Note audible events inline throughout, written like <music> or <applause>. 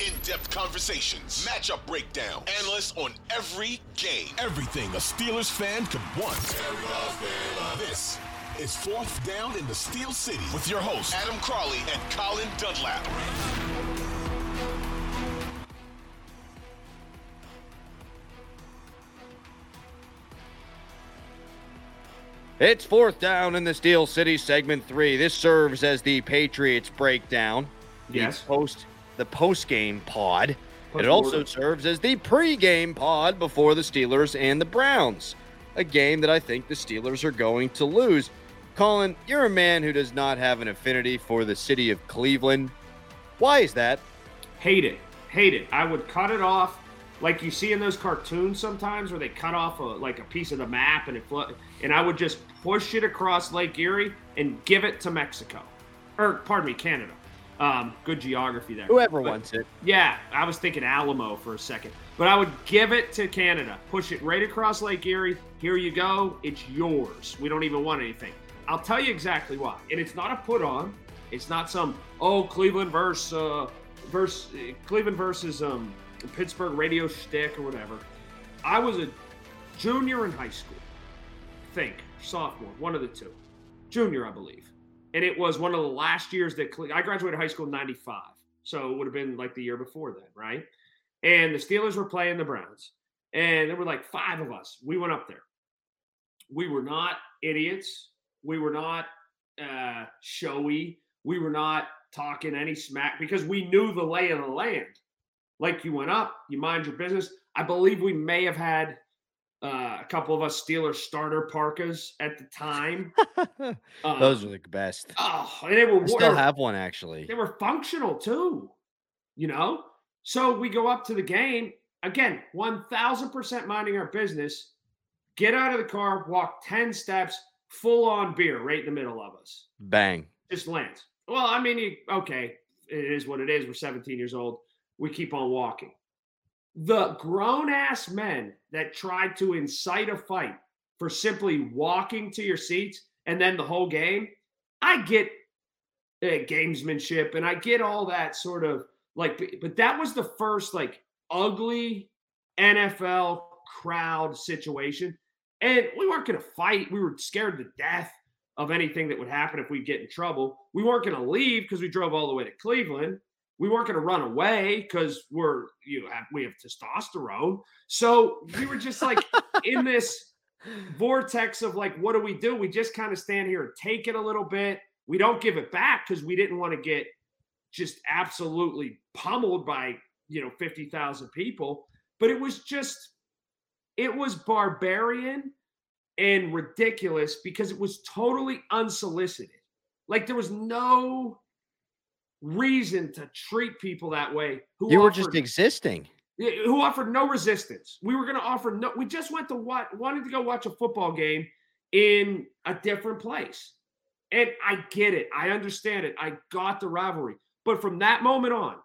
In-depth conversations, matchup breakdown, analysts on every game, everything a Steelers fan could want. This is Fourth Down in the Steel City with your hosts Adam Crowley and Colin Dunlap. It's fourth down in the Steel City segment three. This serves as the Patriots breakdown. Yes. post the post game pod. It Post-mortem. also serves as the pre-game pod before the Steelers and the Browns. A game that I think the Steelers are going to lose. Colin, you're a man who does not have an affinity for the city of Cleveland. Why is that? Hate it. Hate it. I would cut it off like you see in those cartoons sometimes where they cut off a, like a piece of the map and it flo- and I would just push it across Lake Erie and give it to Mexico. Or pardon me, Canada. Um, good geography there. Whoever But- wants it. Yeah, I was thinking Alamo for a second. But I would give it to Canada. Push it right across Lake Erie. Here you go. It's yours. We don't even want anything. I'll tell you exactly why. And it's not a put on. It's not some oh Cleveland versus uh versus uh, Cleveland versus um Pittsburgh radio shtick or whatever. I was a junior in high school. Think sophomore, one of the two. Junior, I believe and it was one of the last years that Cle- I graduated high school in '95, so it would have been like the year before then, right? And the Steelers were playing the Browns, and there were like five of us. We went up there. We were not idiots. We were not uh, showy. We were not talking any smack because we knew the lay of the land. Like you went up, you mind your business. I believe we may have had uh, a couple of us Steelers starter parkas at the time. <laughs> Uh, Those were the best. Oh, and they were I still have one actually. they were functional too, you know. So we go up to the game again, one thousand percent minding our business. Get out of the car, walk ten steps, full on beer right in the middle of us. Bang. Just lands. Well, I mean, okay, it is what it is. We're seventeen years old. We keep on walking. The grown ass men that tried to incite a fight for simply walking to your seats and then the whole game, I get uh, gamesmanship and I get all that sort of like, but, that was the first like ugly NFL crowd situation. And we weren't going to fight. We were scared to death of anything that would happen if we get in trouble. We weren't going to leave because we drove all the way to Cleveland. We weren't going to run away because we're you have we have testosterone. So we were just like <laughs> in this vortex of like, what do we do? We just kind of stand here and take it a little bit. We don't give it back because we didn't want to get just absolutely pummeled by you know 50,000 people. But it was just it was barbarian and ridiculous because it was totally unsolicited. Like there was no reason to treat people that way. Who You were offered, just existing. who offered no resistance. We were going to offer no. We just went to what wanted to go watch a football game in a different place, and I get it. I understand it. I got the rivalry, but from that moment on,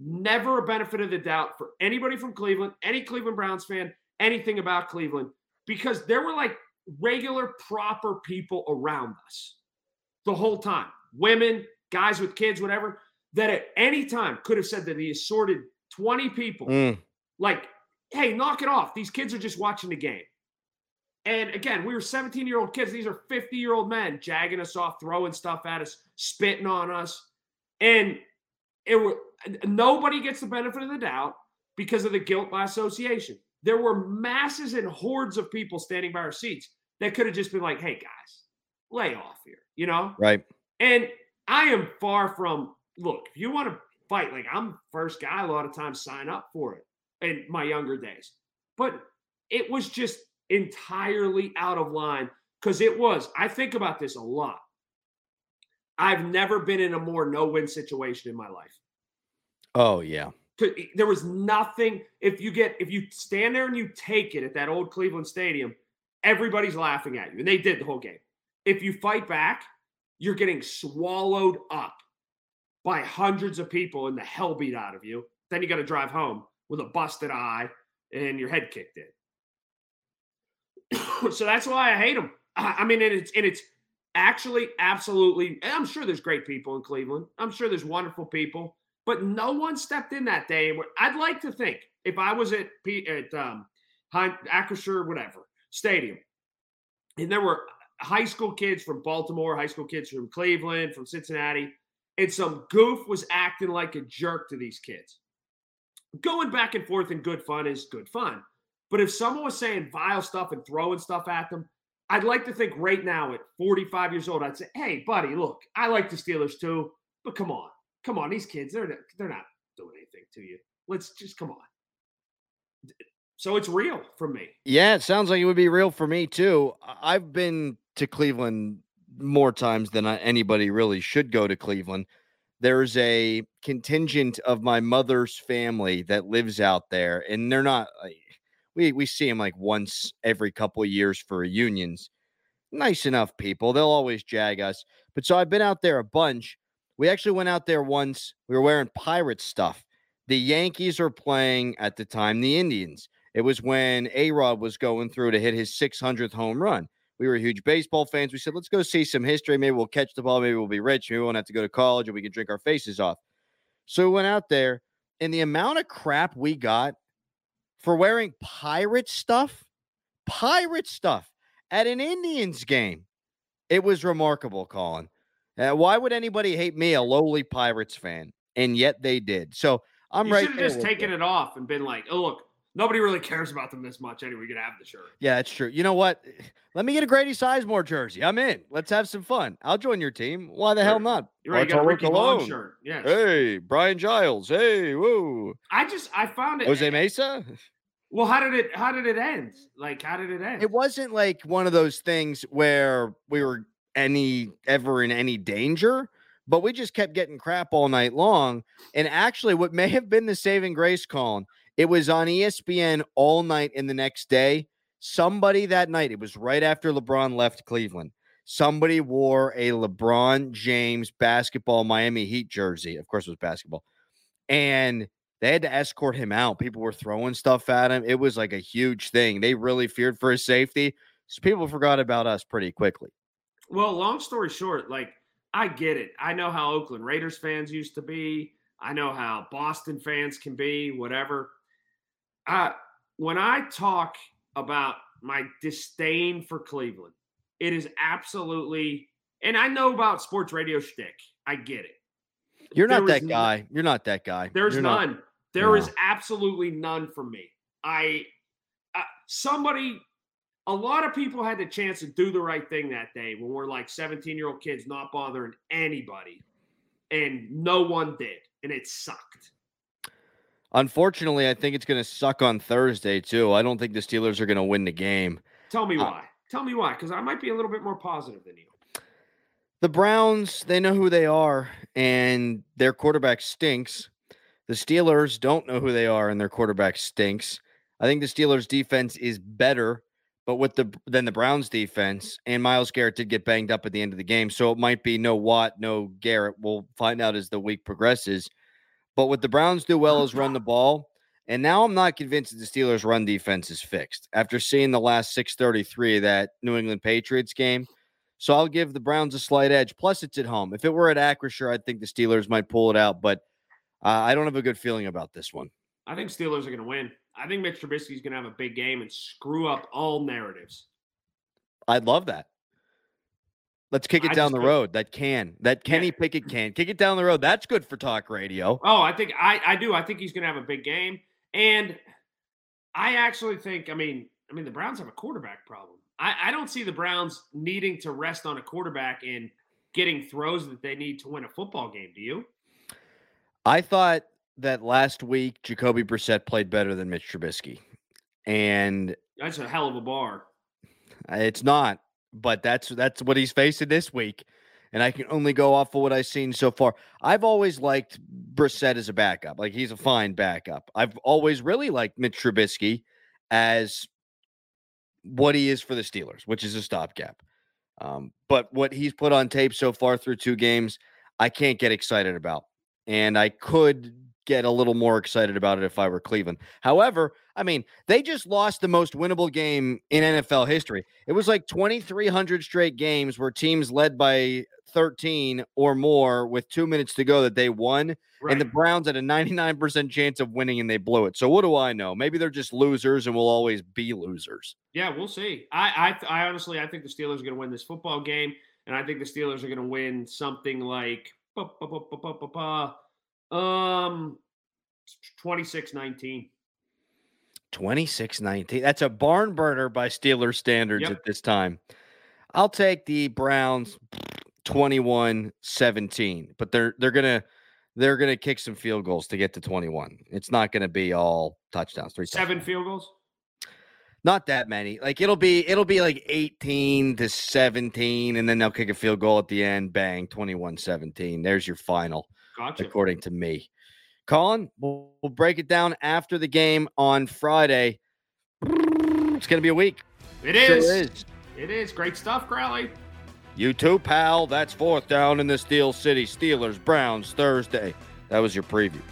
never a benefit of the doubt for anybody from Cleveland, any Cleveland Browns fan, anything about Cleveland, because there were like regular, proper people around us the whole time. Women, guys with kids, whatever, that at any time could have said that he assorted 20 people, Mm. like, hey, knock it off. These kids are just watching the game. And again, we were 17 year old kids. These are 50 year old men jagging us off, throwing stuff at us, spitting on us. And it was nobody gets the benefit of the doubt because of the guilt by association. There were masses and hordes of people standing by our seats that could have just been like, hey guys, lay off here, you know? Right. And I am far from look, if you want to fight, like I'm first guy a lot of times sign up for it in my younger days. But it was just entirely out of line because it was. I think about this a lot. I've never been in a more no-win situation in my life. Oh yeah. Eh, there was nothing. If you get, if you stand there and you take it at that old Cleveland Stadium, everybody's laughing at you, and they did the whole game. If you fight back, you're getting swallowed up by hundreds of people and the hell beat out of you. Then you got to drive home with a busted eye and your head kicked in. <coughs> so that's why I hate them. I mean, and it's and it's actually absolutely. I'm sure there's great people in Cleveland. I'm sure there's wonderful people, but no one stepped in that day. I'd like to think if I was at P, at um, Acrisure, whatever stadium, and there were high school kids from Baltimore, high school kids from Cleveland, from Cincinnati, and some goof was acting like a jerk to these kids. Going back and forth in good fun is good fun. But if someone was saying vile stuff and throwing stuff at them, I'd like to think right now at 45 years old, I'd say, hey, buddy, look, I like the Steelers too, but come on. Come on, these kids, they're, they're not doing anything to you. Let's just come on. So it's real for me. Yeah, it sounds like it would be real for me too. I've been to Cleveland more times than anybody really should go to Cleveland. There's a contingent of my mother's family that lives out there, and they're not. We we see them like once every couple of years for reunions. Nice enough people. They'll always jag us. But so I've been out there a bunch. We actually went out there once. We were wearing pirate stuff. The Yankees are playing at the time the Indians. It was when A Rod was going through to hit his 600th home run. We were huge baseball fans. We said, let's go see some history. Maybe we'll catch the ball. Maybe we'll be rich. Maybe we won't have to go to college and we can drink our faces off. So we went out there, and the amount of crap we got for wearing pirate stuff, pirate stuff at an Indians game, it was remarkable, Colin. Uh, why would anybody hate me, a lowly Pirates fan? And yet they did. So I'm you right. should have just taken it off and been like, oh, look, nobody really cares about them this much anyway. You can have the shirt. Yeah, it's true. You know what? Let me get a Grady Sizemore jersey. I'm in. Let's have some fun. I'll join your team. Why the hell not? You're right. You got a all work Ricky Long alone. shirt. Yes. Hey, Brian Giles. Hey, woo. I just I found it. Jose Mesa. Well, how did it how did it end? Like how did it end? It wasn't like one of those things where we were any ever in any danger, but we just kept getting crap all night long. And actually, what may have been the saving grace, Colin, it was on ESPN all night and the next day. Somebody that night, it was right after LeBron left Cleveland. Somebody wore a LeBron James basketball Miami Heat jersey. Of course, it was basketball. And they had to escort him out. People were throwing stuff at him. It was like a huge thing. They really feared for his safety. So people forgot about us pretty quickly. Well, long story short, like I get it. I know how Oakland Raiders fans used to be. I know how Boston fans can be, whatever. Uh, when I talk about my disdain for Cleveland, it is absolutely, and I know about sports radio shtick. I get it. You're There not that guy. You're not that guy. There's You're not- none. There is No. absolutely none for me. I uh, somebody a lot of people had the chance to do the right thing that day when we're like 17 year old kids not bothering anybody and no one did and it sucked Unfortunately, I think it's going to suck on Thursday too. I don't think the Steelers are going to win the game. tell me Uh, why tell me why because i might be a little bit more positive than you The Browns, they know who they are, and their quarterback stinks. The Steelers don't know who they are, and their quarterback stinks. I think the Steelers' defense is better, but with the than the Browns' defense, and Myles Garrett did get banged up at the end of the game, so it might be no Watt, no Garrett. We'll find out as the week progresses. But what the Browns do well is run the ball. And now I'm not convinced that the Steelers' run defense is fixed after seeing the last 633 of that New England Patriots game. So I'll give the Browns a slight edge. Plus, it's at home. If it were at Acrisure, I think the Steelers might pull it out, but uh, I don't have a good feeling about this one. I think Steelers are going to win. I think Mitch Trubisky's going to have a big game and screw up all narratives. I'd love that. Let's kick it I down the road. That can. That Kenny Pickett can. Kick it down the road. That's good for talk radio. Oh, I think I, I do. I think he's going to have a big game, and I actually think. I mean, I mean, the Browns have a quarterback problem. I, I don't see the Browns needing to rest on a quarterback and getting throws that they need to win a football game. Do you? I thought that last week Jacoby Brissett played better than Mitch Trubisky. And That's a hell of a bar. it's not, but that's that's what he's facing this week. And I can only go off of what I've seen so far. I've always liked Brissett as a backup. Like he's a fine backup. I've always really liked Mitch Trubisky as what he is for the Steelers, which is a stopgap. Um, but what he's put on tape so far through two games, I can't get excited about. And I could get a little more excited about it if I were Cleveland. However, I mean, they just lost the most winnable game in NFL history. It was like 2,300 straight games where teams led by 13 or more with two minutes to go that they won. Right. And the Browns had a 99% chance of winning and they blew it. So what do I know? Maybe they're just losers and will always be losers. Yeah, we'll see. I, I, I honestly, I think the Steelers are going to win this football game, and I think the Steelers are going to win something like um 26-19. 26 19. That's a barn burner by Steelers standards Yep. at this time. I'll take the Browns 21 17, but they're they're gonna they're gonna kick some field goals to get to 21. It's not gonna be all touchdowns, three Seven touchdowns. field goals. Not that many. Like it'll be it'll be like 18 to 17, and then they'll kick a field goal at the end, bang, 21 17. There's your final Gotcha. according to me. Colin, we'll, we'll break it down after the game on Friday. It's going to be a week. It Sure is. is. It is. Great stuff, Crowley. You too, pal. That's fourth down in the Steel City. Steelers, Browns, Thursday. That was your preview.